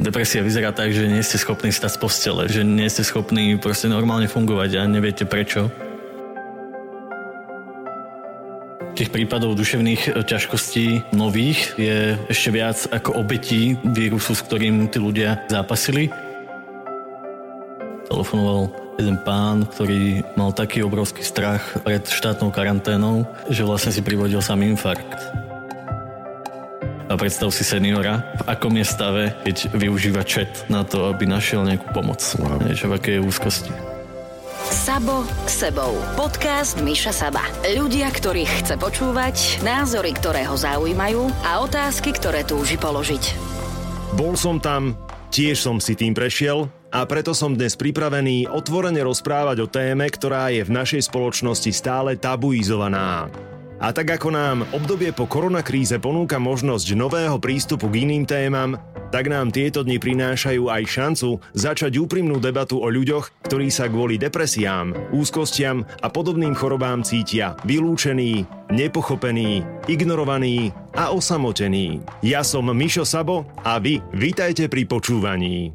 Depresia vyzerá tak, že nie ste schopní stať z postele, že nie ste schopní proste normálne fungovať a neviete prečo. Tých prípadov duševných ťažkostí nových je ešte viac ako obetí vírusu, s ktorým tí ľudia zápasili. Telefonoval jeden pán, ktorý mal taký obrovský strach pred štátnou karanténou, že vlastne si privodil sám infarkt. A predstav si seniora, v akom je stave, keď využíva chat na to, aby našiel nejakú pomoc. Wow. Vieš, v akej je úzkosti. Sabo k sebou. Podcast Miša Saba. Ľudia, ktorých chce počúvať, názory, ktoré ho zaujímajú a otázky, ktoré túži položiť. Bol som tam, tiež som si tým prešiel a preto som dnes pripravený otvorene rozprávať o téme, ktorá je v našej spoločnosti stále tabuizovaná. A tak ako nám obdobie po koronakríze ponúka možnosť nového prístupu k iným témam, tak nám tieto dni prinášajú aj šancu začať úprimnú debatu o ľuďoch, ktorí sa kvôli depresiám, úzkostiam a podobným chorobám cítia vylúčení, nepochopení, ignorovaní a osamotení. Ja som Mišo Sabo a vy vítajte pri počúvaní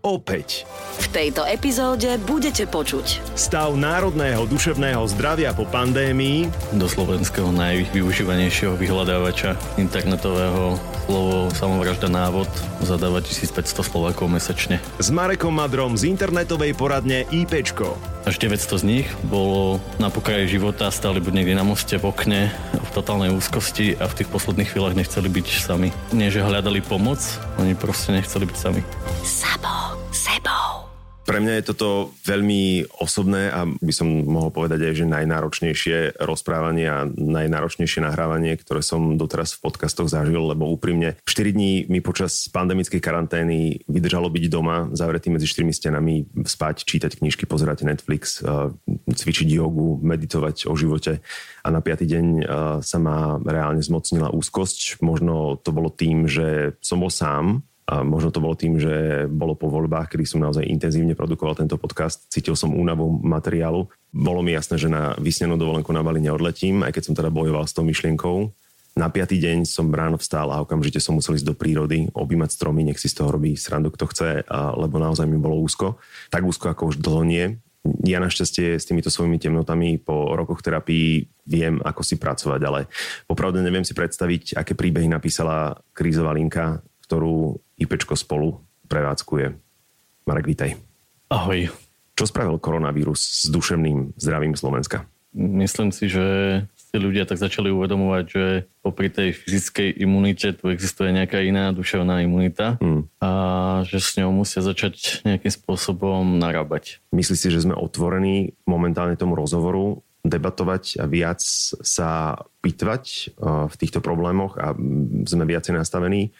opäť. V tejto epizóde budete počuť stav národného duševného zdravia po pandémii, do slovenského najvyužívanejšieho vyhľadávača internetového slovo samovražda návod zadáva 1500 Slovákov mesačne. S Marekom Madrom z internetovej poradne IPčko. Až 900 z nich bolo na pokraji života, stáli buď niekde na moste v okne, v totálnej úzkosti a v tých posledných chvíľach nechceli byť sami. Nie, že hľadali pomoc, oni proste nechceli byť sami. Sabo. Pre mňa je toto veľmi osobné a by som mohol povedať aj, že najnáročnejšie rozprávanie a najnáročnejšie nahrávanie, ktoré som doteraz v podcastoch zažil, lebo úprimne 4 dní mi počas pandemickej karantény vydržalo byť doma, zavretý medzi štyrmi stenami, spať, čítať knižky, pozerať Netflix, cvičiť jogu, meditovať o živote a na piatý deň sa ma reálne zmocnila úzkosť. Možno to bolo tým, že som bol sám, a možno to bolo tým, že bolo po voľbách, kedy som naozaj intenzívne produkoval tento podcast. Cítil som únavu materiálu. Bolo mi jasné, že na vysnenú dovolenku na Bali neodletím, aj keď som teda bojoval s tou myšlienkou. Na piatý deň som ráno vstal a okamžite som musel ísť do prírody, objímať stromy, nech si z toho robí srandu, kto chce, lebo naozaj mi bolo úzko. Tak úzko, ako už dlho nie. Ja našťastie s týmito svojimi temnotami po rokoch terapii viem, ako si pracovať, ale popravde neviem si predstaviť, aké príbehy napísala krízová linka, ktorú IPčko spolu prevádzkuje. Marek, vítaj. Ahoj. Čo spravil koronavírus s duševným zdravím Slovenska? Myslím si, že si ľudia tak začali uvedomovať, že popri tej fyzickej imunite tu existuje nejaká iná duševná imunita hmm. a že s ňou musia začať nejakým spôsobom narábať. Myslíš si, že sme otvorení momentálne tomu rozhovoru debatovať a viac sa pitvať eh, v týchto problémoch a sme viacej nastavení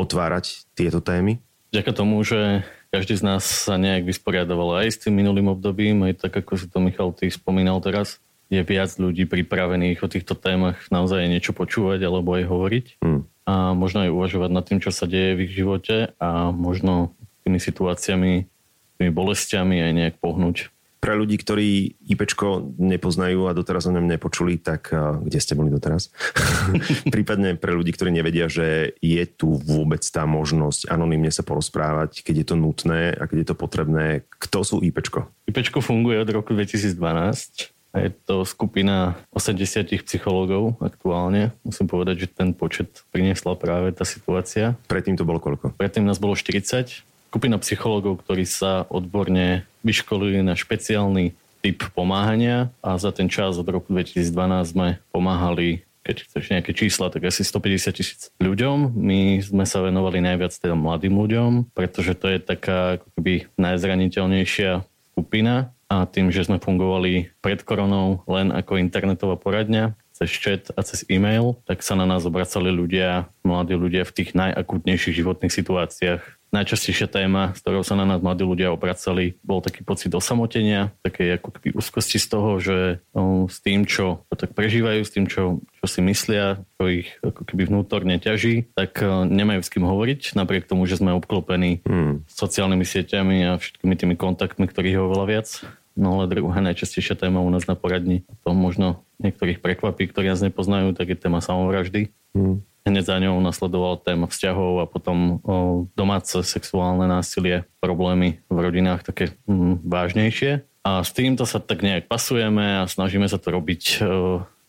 otvárať tieto témy? Ďaká tomu, že každý z nás sa nejak vysporiadoval aj s tým minulým obdobím, aj tak ako si to Michal ty spomínal teraz, je viac ľudí pripravených o týchto témach naozaj niečo počúvať alebo aj hovoriť. Hmm. A možno aj uvažovať nad tým, čo sa deje v ich živote a možno tými situáciami, tými bolestiami aj nejak pohnúť. Pre ľudí, ktorí IPčko nepoznajú a doteraz o ňom nepočuli, tak kde ste boli doteraz? Prípadne pre ľudí, ktorí nevedia, že je tu vôbec tá možnosť anonymne sa porozprávať, keď je to nutné a keď je to potrebné. Kto sú IPčko? IPčko funguje od roku 2012. A je to skupina 80 psychológov aktuálne. Musím povedať, že ten počet priniesla práve tá situácia. Predtým to bolo koľko? Predtým nás bolo 40 skupina psychológov, ktorí sa odborne vyškolili na špeciálny typ pomáhania a za ten čas od roku 2012 sme pomáhali keď chceš nejaké čísla, tak asi 150 tisíc ľuďom. My sme sa venovali najviac teda mladým ľuďom, pretože to je taká ako najzraniteľnejšia skupina a tým, že sme fungovali pred koronou len ako internetová poradňa, cez chat a cez e-mail, tak sa na nás obracali ľudia, mladí ľudia v tých najakútnejších životných situáciách, najčastejšia téma, s ktorou sa na nás mladí ľudia obracali, bol taký pocit osamotenia, také ako keby úzkosti z toho, že no, s tým, čo tak prežívajú, s tým, čo, čo si myslia, čo ich ako keby vnútorne ťaží, tak uh, nemajú s kým hovoriť, napriek tomu, že sme obklopení hmm. sociálnymi sieťami a všetkými tými kontaktmi, ktorých je oveľa viac. No ale druhá najčastejšia téma u nás na poradni, to možno niektorých prekvapí, ktorí nás nepoznajú, tak je téma samovraždy. Hmm. Hneď za ňou nasledoval téma vzťahov a potom domáce sexuálne násilie, problémy v rodinách také mm, vážnejšie. A s týmto sa tak nejak pasujeme a snažíme sa to robiť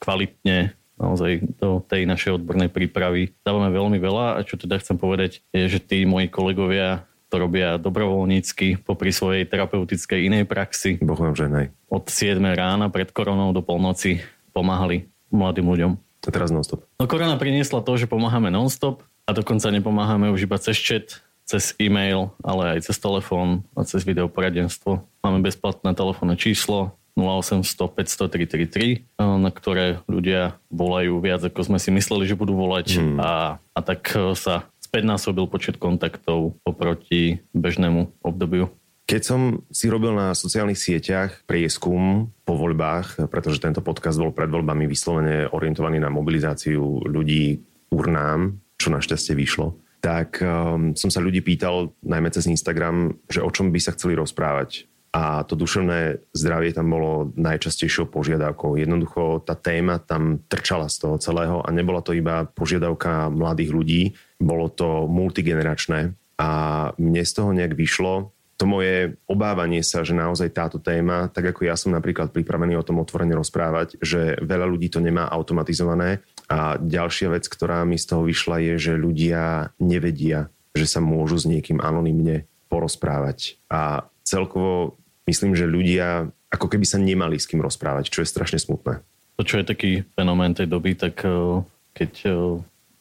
kvalitne naozaj do tej našej odbornej prípravy. Dávame veľmi veľa a čo teda chcem povedať je, že tí moji kolegovia to robia dobrovoľnícky popri svojej terapeutickej inej praxi. Boh vám ženaj. Od 7 rána pred koronou do polnoci pomáhali mladým ľuďom. A teraz non-stop. No korona priniesla to, že pomáhame non-stop a dokonca nepomáhame už iba cez chat, cez e-mail, ale aj cez telefón a cez videoporadenstvo. Máme bezplatné telefónne číslo 0800 500 333, na ktoré ľudia volajú viac, ako sme si mysleli, že budú volať hmm. a, a tak sa späťnásobil počet kontaktov oproti bežnému obdobiu. Keď som si robil na sociálnych sieťach prieskum po voľbách, pretože tento podcast bol pred voľbami vyslovene orientovaný na mobilizáciu ľudí urnám, čo našťastie vyšlo, tak um, som sa ľudí pýtal, najmä cez Instagram, že o čom by sa chceli rozprávať. A to duševné zdravie tam bolo najčastejšou požiadavkou. Jednoducho tá téma tam trčala z toho celého a nebola to iba požiadavka mladých ľudí, bolo to multigeneračné a mne z toho nejak vyšlo to moje obávanie sa, že naozaj táto téma, tak ako ja som napríklad pripravený o tom otvorene rozprávať, že veľa ľudí to nemá automatizované a ďalšia vec, ktorá mi z toho vyšla je, že ľudia nevedia, že sa môžu s niekým anonymne porozprávať a celkovo myslím, že ľudia ako keby sa nemali s kým rozprávať, čo je strašne smutné. To, čo je taký fenomén tej doby, tak eh, keď eh,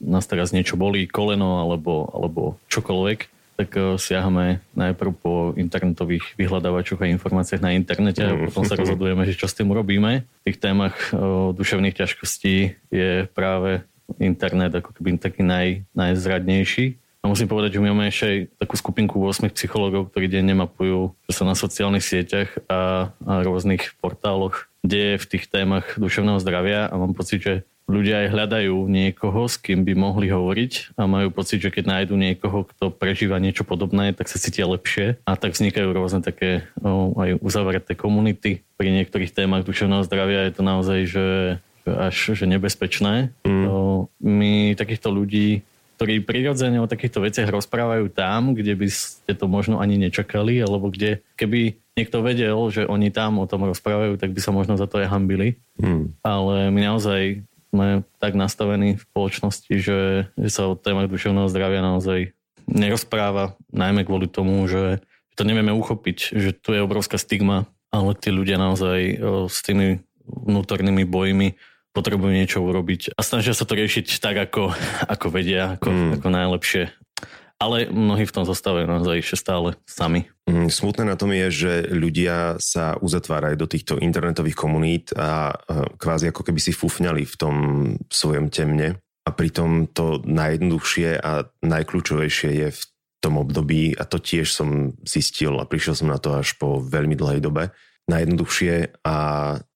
nás teraz niečo bolí, koleno alebo, alebo čokoľvek, tak eh, siahame najprv po internetových vyhľadávačoch a informáciách na internete a potom sa rozhodujeme, že čo s tým urobíme. V tých témach o, eh, duševných ťažkostí je práve internet ako keby taký naj, najzradnejší. A musím povedať, že my máme ešte takú skupinku 8 psychológov, ktorí deň nemapujú, čo sa na sociálnych sieťach a, a rôznych portáloch deje v tých témach duševného zdravia a mám pocit, že ľudia aj hľadajú niekoho, s kým by mohli hovoriť a majú pocit, že keď nájdu niekoho, kto prežíva niečo podobné, tak sa cítia lepšie a tak vznikajú rôzne také o, aj uzavreté komunity. Pri niektorých témach duševného zdravia je to naozaj, že, že až že nebezpečné. Mm. O, my takýchto ľudí ktorí prirodzene o takýchto veciach rozprávajú tam, kde by ste to možno ani nečakali, alebo kde keby niekto vedel, že oni tam o tom rozprávajú, tak by sa možno za to aj hambili. Mm. Ale my naozaj sme tak nastavení v spoločnosti, že, že sa o témach duševného zdravia naozaj nerozpráva, najmä kvôli tomu, že to nevieme uchopiť, že tu je obrovská stigma, ale tí ľudia naozaj s tými vnútornými bojmi potrebujú niečo urobiť a snažia sa to riešiť tak, ako, ako vedia, ako, mm. ako najlepšie ale mnohí v tom zostávajú naozaj ešte stále sami. Mm, smutné na tom je, že ľudia sa uzatvárajú do týchto internetových komunít a kvázi ako keby si fúfňali v tom svojom temne. A pritom to najjednoduchšie a najkľúčovejšie je v tom období, a to tiež som zistil a prišiel som na to až po veľmi dlhej dobe, najjednoduchšie a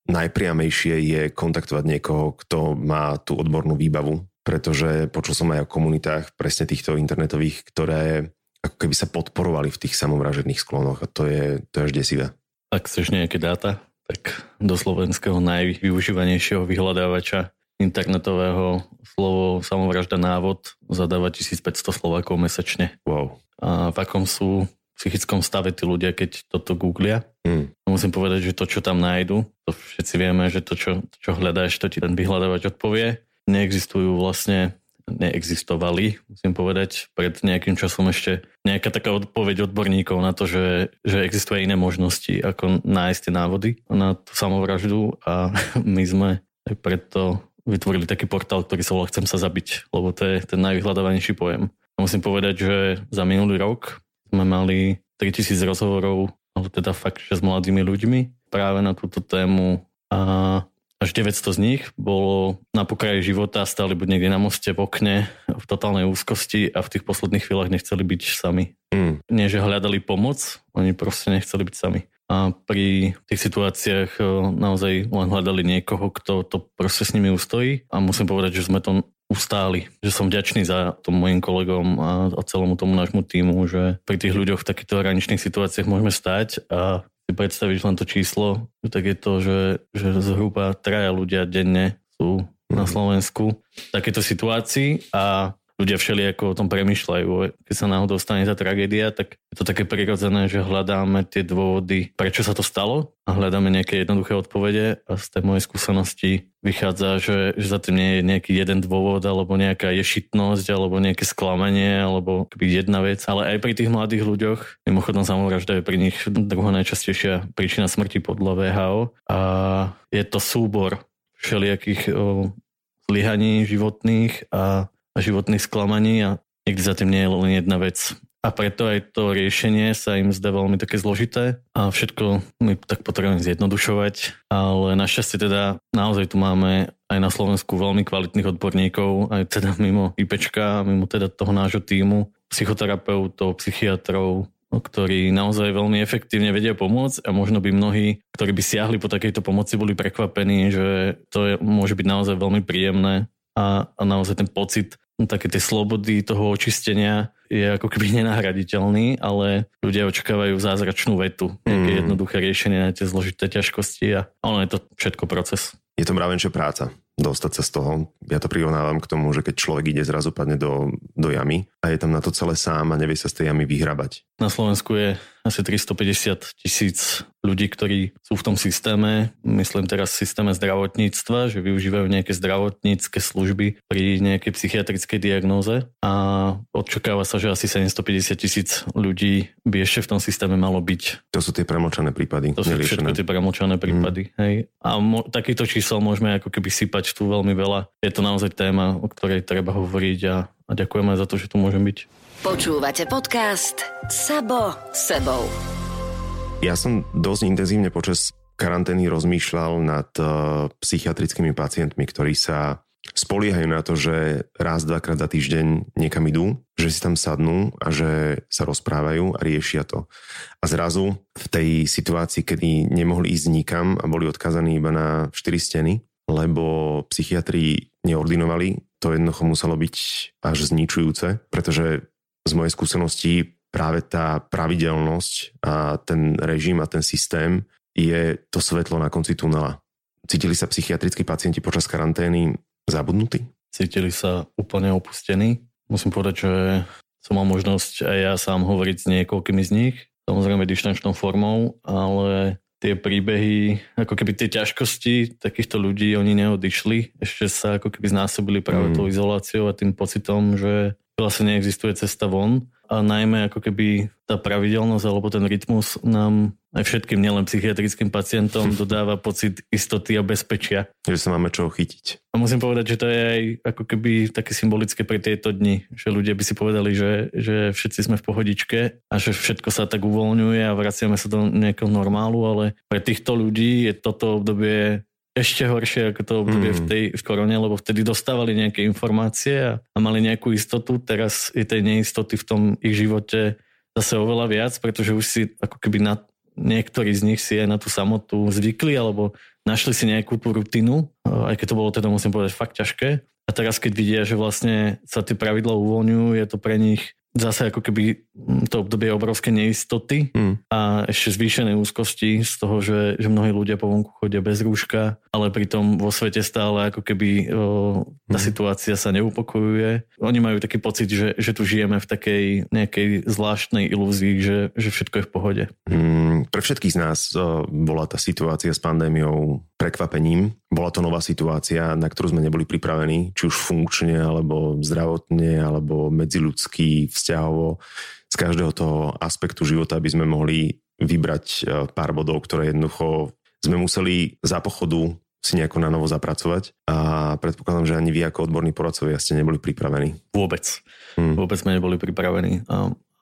najpriamejšie je kontaktovať niekoho, kto má tú odbornú výbavu pretože počul som aj o komunitách presne týchto internetových, ktoré ako keby sa podporovali v tých samovražedných sklonoch a to je, to je až desivé. Ak chceš nejaké dáta, tak do slovenského najvyužívanejšieho vyhľadávača internetového slovo samovražda návod zadáva 1500 Slovákov mesačne. Wow. A v akom sú psychickom stave tí ľudia, keď toto googlia. Mm. Musím povedať, že to, čo tam nájdu, to všetci vieme, že to, čo, čo hľadáš, to ti ten vyhľadávač odpovie neexistujú vlastne neexistovali, musím povedať. Pred nejakým časom ešte nejaká taká odpoveď odborníkov na to, že, že existuje iné možnosti, ako nájsť tie návody na tú samovraždu a my sme aj preto vytvorili taký portál, ktorý sa volá Chcem sa zabiť, lebo to je ten najvyhľadávanejší pojem. A musím povedať, že za minulý rok sme mali 3000 rozhovorov, ale teda fakt, že s mladými ľuďmi práve na túto tému a až 900 z nich bolo na pokraji života, stáli buď niekde na moste v okne, v totálnej úzkosti a v tých posledných chvíľach nechceli byť sami. Mm. Nie, že hľadali pomoc, oni proste nechceli byť sami. A pri tých situáciách e, naozaj len hľadali niekoho, kto to proste s nimi ustojí. A musím povedať, že sme to ustáli. Že som vďačný za tom mojim kolegom a, a celému tomu nášmu týmu, že pri tých ľuďoch v takýchto hraničných situáciách môžeme stať a si predstavíš len to číslo, tak je to, že, že zhruba traja ľudia denne sú na Slovensku v takéto situácii a ľudia všelijako o tom premyšľajú. Keď sa náhodou stane tá tragédia, tak je to také prirodzené, že hľadáme tie dôvody, prečo sa to stalo a hľadáme nejaké jednoduché odpovede a z tej mojej skúsenosti vychádza, že, že za tým nie je nejaký jeden dôvod alebo nejaká ješitnosť alebo nejaké sklamanie alebo jedna vec, ale aj pri tých mladých ľuďoch, mimochodom samovražda je pri nich druhá najčastejšia príčina smrti podľa VHO a je to súbor všelijakých zlyhaní životných a a životných sklamaní a nikdy za tým nie je len jedna vec. A preto aj to riešenie sa im zdá veľmi také zložité a všetko my tak potrebujeme zjednodušovať, ale našťastie teda naozaj tu máme aj na Slovensku veľmi kvalitných odborníkov, aj teda mimo IPčka, mimo teda toho nášho týmu, psychoterapeutov, psychiatrov, ktorí naozaj veľmi efektívne vedia pomôcť a možno by mnohí, ktorí by siahli po takejto pomoci, boli prekvapení, že to je, môže byť naozaj veľmi príjemné a, a naozaj ten pocit také tie slobody toho očistenia je ako keby nenahraditeľný, ale ľudia očakávajú zázračnú vetu, nejaké mm. jednoduché riešenie na tie zložité ťažkosti a ono je to všetko proces. Je to mravenčia práca dostať sa z toho. Ja to prirovnávam k tomu, že keď človek ide zrazu padne do, do jamy a je tam na to celé sám a nevie sa z tej jamy vyhrabať. Na Slovensku je asi 350 tisíc ľudí, ktorí sú v tom systéme, myslím teraz v systéme zdravotníctva, že využívajú nejaké zdravotnícke služby pri nejakej psychiatrickej diagnóze a očakáva sa, že asi 750 tisíc ľudí by ešte v tom systéme malo byť. To sú tie premočané prípady. To sú všetko tie premočané prípady. Mm. Hej. A mo- takýchto čísel môžeme ako keby sypať tu veľmi veľa. Je to naozaj téma, o ktorej treba hovoriť a, a ďakujeme za to, že tu môžem byť. Počúvate podcast Sabo sebou. Ja som dosť intenzívne počas karantény rozmýšľal nad uh, psychiatrickými pacientmi, ktorí sa spoliehajú na to, že raz, dvakrát za týždeň niekam idú, že si tam sadnú a že sa rozprávajú a riešia to. A zrazu v tej situácii, kedy nemohli ísť nikam a boli odkazaní iba na štyri steny, lebo psychiatri neordinovali, to jednoducho muselo byť až zničujúce, pretože z mojej skúsenosti práve tá pravidelnosť a ten režim a ten systém je to svetlo na konci tunela. Cítili sa psychiatrickí pacienti počas karantény zabudnutí? Cítili sa úplne opustení. Musím povedať, že som mal možnosť aj ja sám hovoriť s niekoľkými z nich, samozrejme dištančnou formou, ale tie príbehy, ako keby tie ťažkosti takýchto ľudí, oni neodišli, ešte sa ako keby znásobili práve mm. tou izoláciou a tým pocitom, že vlastne neexistuje cesta von a najmä ako keby tá pravidelnosť alebo ten rytmus nám aj všetkým, nielen psychiatrickým pacientom, dodáva pocit istoty a bezpečia. Že sa máme čo chytiť. A musím povedať, že to je aj ako keby také symbolické pre tieto dni, že ľudia by si povedali, že, že všetci sme v pohodičke a že všetko sa tak uvoľňuje a vraciame sa do nejakého normálu, ale pre týchto ľudí je toto obdobie ešte horšie ako to obdobie mm. v tej v korone, lebo vtedy dostávali nejaké informácie a, a mali nejakú istotu. Teraz je tej neistoty v tom ich živote zase oveľa viac, pretože už si ako keby na, niektorí z nich si aj na tú samotu zvykli alebo našli si nejakú tú rutinu, aj keď to bolo teda musím povedať fakt ťažké. A teraz keď vidia, že vlastne sa tie pravidla uvoľňujú, je to pre nich zase ako keby to obdobie obrovské neistoty mm. a ešte zvýšené úzkosti z toho, že, že mnohí ľudia po vonku chodia bez rúška, ale pritom vo svete stále ako keby o, tá mm. situácia sa neupokojuje. Oni majú taký pocit, že, že tu žijeme v takej nejakej zvláštnej ilúzii, že, že všetko je v pohode. Mm, pre všetkých z nás o, bola tá situácia s pandémiou prekvapením. Bola to nová situácia, na ktorú sme neboli pripravení, či už funkčne, alebo zdravotne, alebo medziľudský vzťahovo z každého toho aspektu života, aby sme mohli vybrať e, pár bodov, ktoré jednoducho sme museli za pochodu si nejako na novo zapracovať a predpokladám, že ani vy ako odborní poradcovia ste neboli pripravení. Vôbec. Hmm. Vôbec sme neboli pripravení.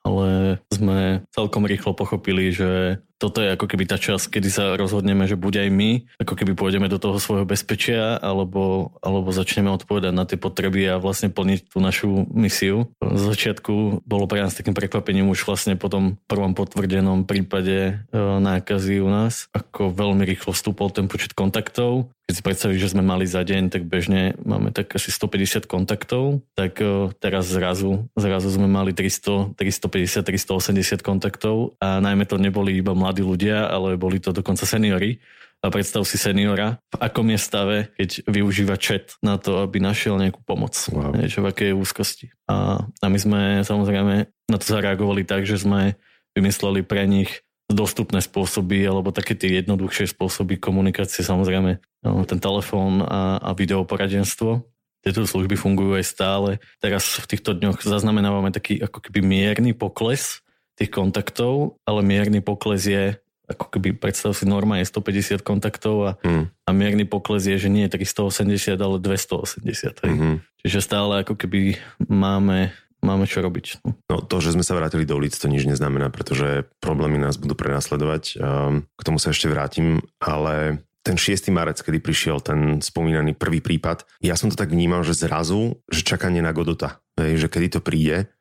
Ale sme celkom rýchlo pochopili, že toto je ako keby tá časť, kedy sa rozhodneme, že buď aj my, ako keby pôjdeme do toho svojho bezpečia, alebo, alebo začneme odpovedať na tie potreby a vlastne plniť tú našu misiu. Z začiatku bolo pre nás takým prekvapením už vlastne po tom prvom potvrdenom prípade e, nákazy u nás, ako veľmi rýchlo vstúpol ten počet kontaktov. Keď si predstavíš, že sme mali za deň, tak bežne máme tak asi 150 kontaktov, tak e, teraz zrazu, zrazu sme mali 300, 350, 380 kontaktov a najmä to neboli iba mladí mladí ľudia, ale boli to dokonca seniory A predstav si seniora, v akom je stave, keď využíva chat na to, aby našiel nejakú pomoc. Wow. Niečo v akej úzkosti. A, a my sme samozrejme na to zareagovali tak, že sme vymysleli pre nich dostupné spôsoby, alebo také tie jednoduchšie spôsoby komunikácie, samozrejme no, ten telefón a, a videoporadenstvo. Tieto služby fungujú aj stále. Teraz v týchto dňoch zaznamenávame taký ako keby mierny pokles tých kontaktov, ale mierny pokles je ako keby predstav si norma je 150 kontaktov a, hmm. a mierny pokles je, že nie je 380, ale 280. Hmm. Čiže stále ako keby máme, máme čo robiť. No. no to, že sme sa vrátili do ulic, to nič neznamená, pretože problémy nás budú prenasledovať. Um, k tomu sa ešte vrátim, ale ten 6. marec, kedy prišiel ten spomínaný prvý prípad, ja som to tak vnímal, že zrazu, že čakanie na Godota, že kedy to príde,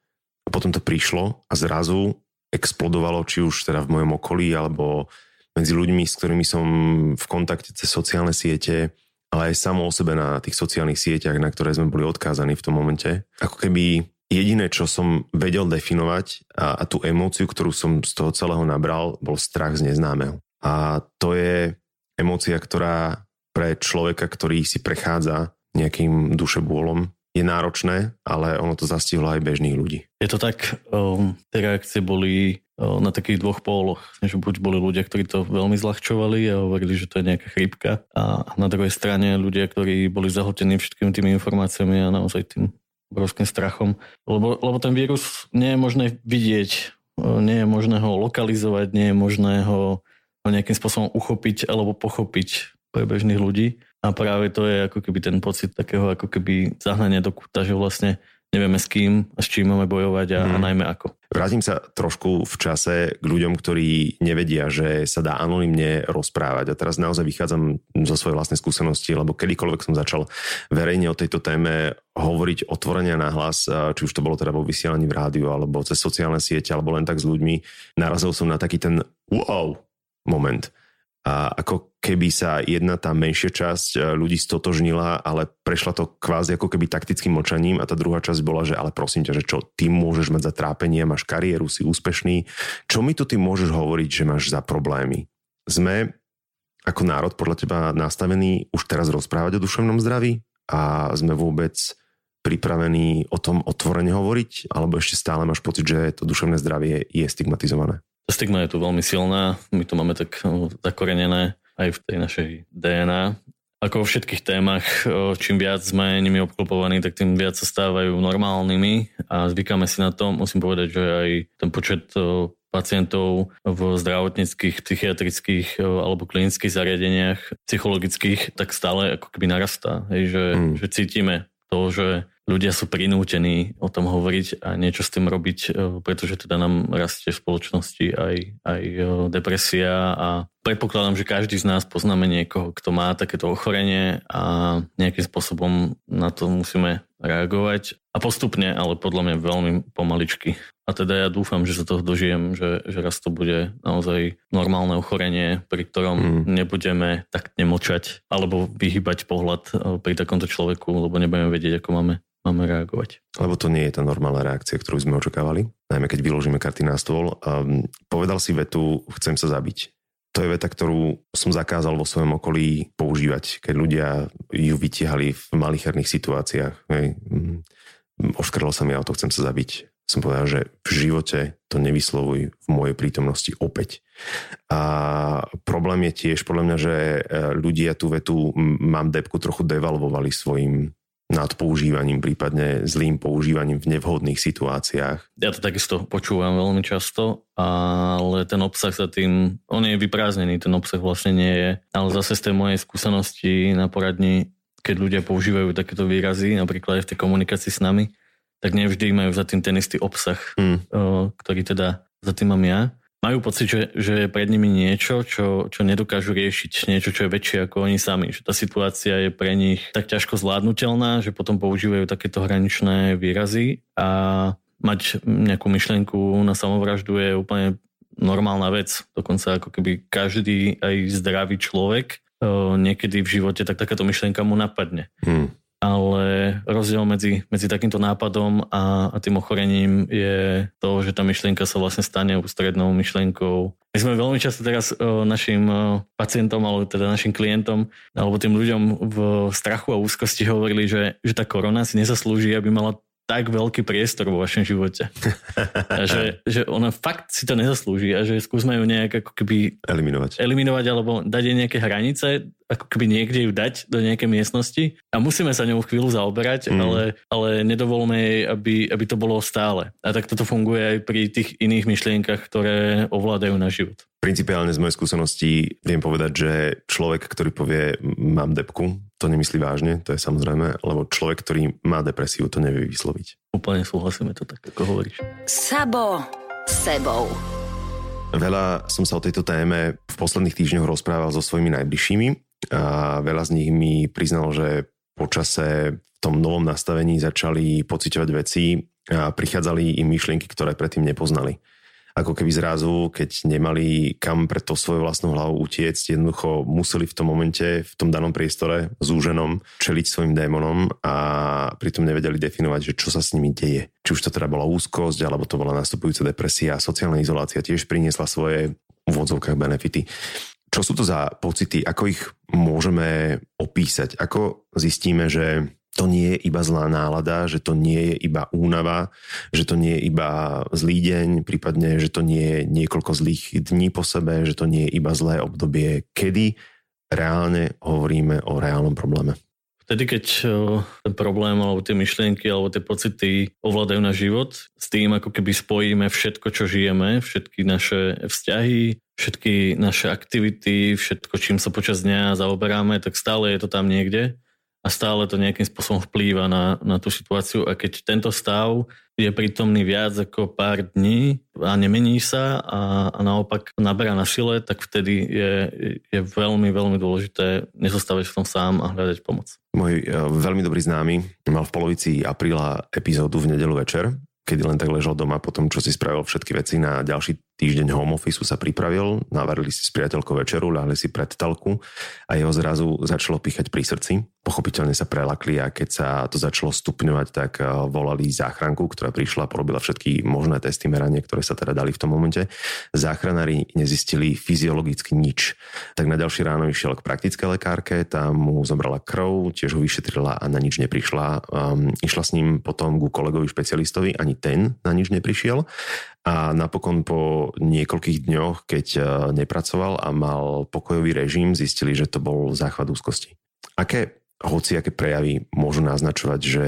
a potom to prišlo a zrazu explodovalo, či už teda v mojom okolí, alebo medzi ľuďmi, s ktorými som v kontakte cez sociálne siete, ale aj samo o sebe na tých sociálnych sieťach, na ktoré sme boli odkázaní v tom momente. Ako keby jediné, čo som vedel definovať a, a tú emóciu, ktorú som z toho celého nabral, bol strach z neznámeho. A to je emócia, ktorá pre človeka, ktorý si prechádza nejakým dušebôlom, je náročné, ale ono to zastihlo aj bežných ľudí. Je to tak, um, tie reakcie boli um, na takých dvoch póloch, že buď boli ľudia, ktorí to veľmi zľahčovali a hovorili, že to je nejaká chrípka a na druhej strane ľudia, ktorí boli zahltení všetkými tými informáciami a naozaj tým obrovským strachom. Lebo, lebo ten vírus nie je možné vidieť, nie je možné ho lokalizovať, nie je možné ho nejakým spôsobom uchopiť alebo pochopiť pre bežných ľudí. A práve to je ako keby ten pocit takého ako keby zahnania do kúta, že vlastne nevieme s kým a s čím máme bojovať a, mm. a mhm. najmä ako. Vrátim sa trošku v čase k ľuďom, ktorí nevedia, že sa dá anonymne rozprávať. A teraz naozaj vychádzam zo svojej vlastnej skúsenosti, lebo kedykoľvek som začal verejne o tejto téme hovoriť otvorene na hlas, či už to bolo teda vo vysielaní v rádiu, alebo cez sociálne siete, alebo len tak s ľuďmi, narazil som na taký ten wow moment a ako keby sa jedna tá menšia časť e, ľudí stotožnila, ale prešla to kvázi ako keby taktickým močaním a tá druhá časť bola, že ale prosím ťa, že čo ty môžeš mať za trápenie, máš kariéru, si úspešný, čo mi tu ty môžeš hovoriť, že máš za problémy? Sme ako národ podľa teba nastavení už teraz rozprávať o duševnom zdraví a sme vôbec pripravení o tom otvorene hovoriť, alebo ešte stále máš pocit, že to duševné zdravie je stigmatizované? Stigma je tu veľmi silná, my to máme tak no, zakorenené aj v tej našej DNA. Ako vo všetkých témach, čím viac sme nimi obklopovaní, tak tým viac sa stávajú normálnymi a zvykáme si na to. Musím povedať, že aj ten počet pacientov v zdravotníckých, psychiatrických alebo klinických zariadeniach, psychologických, tak stále ako keby narastá. Hej, že, mm. že cítime to, že ľudia sú prinútení o tom hovoriť a niečo s tým robiť, e, pretože teda nám rastie v spoločnosti aj, aj e, depresia a predpokladám, že každý z nás poznáme niekoho, kto má takéto ochorenie a nejakým spôsobom na to musíme reagovať a postupne, ale podľa mňa veľmi pomaličky. A teda ja dúfam, že sa toho dožijem, že, že raz to bude naozaj normálne ochorenie, pri ktorom mm. nebudeme tak nemočať alebo vyhybať pohľad e, pri takomto človeku, lebo nebudeme vedieť, ako máme máme reagovať. Lebo to nie je tá normálna reakcia, ktorú sme očakávali, najmä keď vyložíme karty na stôl. Um, povedal si vetu, chcem sa zabiť. To je veta, ktorú som zakázal vo svojom okolí používať, keď ľudia ju vytiahali v malicherných situáciách. Hej. Mm, oškrlo sa mi auto, chcem sa zabiť. Som povedal, že v živote to nevyslovuj v mojej prítomnosti opäť. A problém je tiež podľa mňa, že e, ľudia tú vetu mám depku trochu devalvovali svojim nad používaním, prípadne zlým používaním v nevhodných situáciách. Ja to takisto počúvam veľmi často, ale ten obsah sa tým, on je vyprázdnený, ten obsah vlastne nie je. Ale zase z tej mojej skúsenosti na poradni, keď ľudia používajú takéto výrazy, napríklad aj v tej komunikácii s nami, tak nevždy majú za tým ten istý obsah, mm. ktorý teda za tým mám ja majú pocit, že, že je pred nimi niečo, čo, čo nedokážu riešiť, niečo, čo je väčšie ako oni sami. Že tá situácia je pre nich tak ťažko zvládnutelná, že potom používajú takéto hraničné výrazy a mať nejakú myšlienku na samovraždu je úplne normálna vec. Dokonca ako keby každý aj zdravý človek niekedy v živote, tak takáto myšlienka mu napadne. Hmm. Ale rozdiel medzi, medzi takýmto nápadom a, a tým ochorením je to, že tá myšlienka sa vlastne stane ústrednou myšlienkou. My sme veľmi často teraz o, našim o, pacientom, alebo teda našim klientom, alebo tým ľuďom v strachu a úzkosti hovorili, že, že tá korona si nezaslúži, aby mala tak veľký priestor vo vašom živote. A že, že ona fakt si to nezaslúži a že skúsme ju nejak ako keby eliminovať. eliminovať alebo dať jej nejaké hranice, ako keby niekde ju dať do nejakej miestnosti a musíme sa ňou chvíľu zaoberať, mm. ale, ale nedovolme jej, aby, aby to bolo stále. A tak toto funguje aj pri tých iných myšlienkach, ktoré ovládajú náš život. Principiálne z mojej skúsenosti viem povedať, že človek, ktorý povie mám depku, to nemyslí vážne, to je samozrejme, lebo človek, ktorý má depresiu, to nevie vysloviť. Úplne súhlasíme to tak, ako hovoríš. Sabo sebou. Veľa som sa o tejto téme v posledných týždňoch rozprával so svojimi najbližšími a veľa z nich mi priznal, že počase v tom novom nastavení začali pociťovať veci a prichádzali im myšlienky, ktoré predtým nepoznali ako keby zrazu, keď nemali kam pre to svoju vlastnú hlavu utiecť, jednoducho museli v tom momente, v tom danom priestore, zúženom, čeliť svojim démonom a pritom nevedeli definovať, že čo sa s nimi deje. Či už to teda bola úzkosť, alebo to bola nastupujúca depresia, sociálna izolácia tiež priniesla svoje v úvodzovkách benefity. Čo sú to za pocity, ako ich môžeme opísať, ako zistíme, že to nie je iba zlá nálada, že to nie je iba únava, že to nie je iba zlý deň, prípadne, že to nie je niekoľko zlých dní po sebe, že to nie je iba zlé obdobie, kedy reálne hovoríme o reálnom probléme. Vtedy, keď ten problém alebo tie myšlienky alebo tie pocity ovládajú na život, s tým ako keby spojíme všetko, čo žijeme, všetky naše vzťahy, všetky naše aktivity, všetko, čím sa počas dňa zaoberáme, tak stále je to tam niekde a stále to nejakým spôsobom vplýva na, na tú situáciu a keď tento stav je prítomný viac ako pár dní a nemení sa a, a naopak naberá na sile, tak vtedy je, je veľmi, veľmi dôležité nezostávať v tom sám a hľadať pomoc. Môj uh, veľmi dobrý známy mal v polovici apríla epizódu v nedelu večer, kedy len tak ležal doma po tom, čo si spravil všetky veci na ďalší týždeň home office sa pripravil, navarili si s priateľkou večeru, ľahli si pred telku a jeho zrazu začalo píchať pri srdci. Pochopiteľne sa prelakli a keď sa to začalo stupňovať, tak eh, volali záchranku, ktorá prišla, porobila všetky možné testy meranie, ktoré sa teda dali v tom momente. Záchranári nezistili fyziologicky nič. Tak na ďalší ráno išiel k praktickej lekárke, tam mu zobrala krv, tiež ho vyšetrila a na nič neprišla. Um, išla s ním potom ku kolegovi špecialistovi, ani ten na nič neprišiel a napokon po niekoľkých dňoch, keď e, nepracoval a mal pokojový režim, zistili, že to bol záchvat úzkosti. Aké hoci aké prejavy môžu naznačovať, že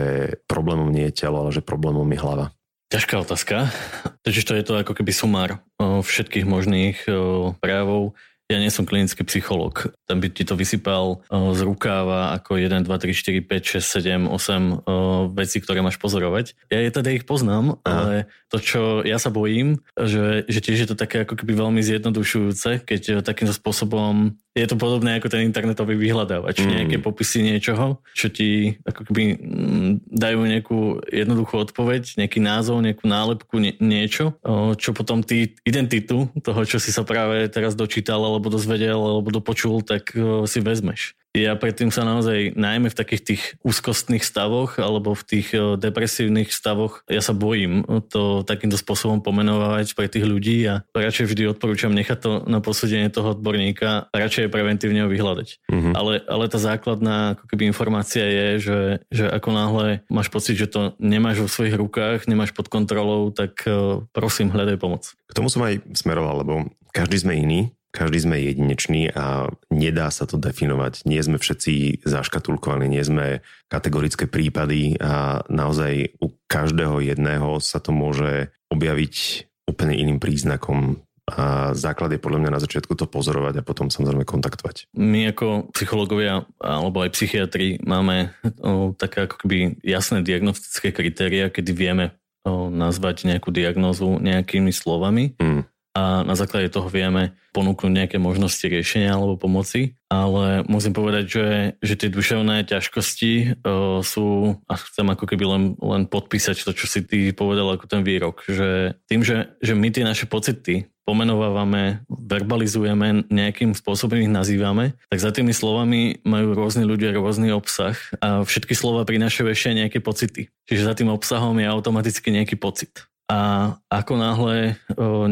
problémom nie je telo, ale že problémom je hlava? Ťažká otázka. Takže to je to ako keby sumár e, všetkých možných e, prejavov. Ja nie som klinický psychológ. Tam by ti to vysypal z rukáva ako 1, 2, 3, 4, 5, 6, 7, 8 veci, ktoré máš pozorovať. Ja je teda ich poznám, Aha. ale to, čo ja sa bojím, že, že tiež je to také ako keby veľmi zjednodušujúce, keď e, takýmto spôsobom je to podobné ako ten internetový vyhľadávač, mm. nejaké popisy niečoho, čo ti ako keby mm, dajú nejakú jednoduchú odpoveď, nejaký názov, nejakú nálepku, nie, niečo, čo potom ty identitu toho, čo si sa práve teraz dočítal alebo dozvedel alebo dopočul, tak si vezmeš. Ja predtým sa naozaj, najmä v takých tých úzkostných stavoch alebo v tých eh, depresívnych stavoch, ja sa bojím to takýmto spôsobom pomenovať pre tých ľudí a radšej vždy odporúčam nechať to na posúdenie toho odborníka a radšej preventívne ho vyhľadať. Mm-hmm. Ale, ale tá základná ako keby informácia je, že, že ako náhle máš pocit, že to nemáš vo svojich rukách, nemáš pod kontrolou, tak eh, prosím, hľadaj pomoc. K tomu som aj smeroval, lebo každý sme iný každý sme jedinečný a nedá sa to definovať. Nie sme všetci zaškatulkovaní, nie sme kategorické prípady a naozaj u každého jedného sa to môže objaviť úplne iným príznakom a základ je podľa mňa na začiatku to pozorovať a potom samozrejme kontaktovať. My ako psychológovia alebo aj psychiatri máme o, také ako keby jasné diagnostické kritéria, kedy vieme o, nazvať nejakú diagnózu nejakými slovami. Mm a na základe toho vieme ponúknuť nejaké možnosti riešenia alebo pomoci. Ale musím povedať, že, že tie duševné ťažkosti uh, sú, a chcem ako keby len, len podpísať to, čo si ty povedal ako ten výrok, že tým, že, že my tie naše pocity pomenovávame, verbalizujeme, nejakým spôsobom ich nazývame, tak za tými slovami majú rôzni ľudia rôzny obsah a všetky slova prinášajú ešte nejaké pocity. Čiže za tým obsahom je automaticky nejaký pocit. A ako náhle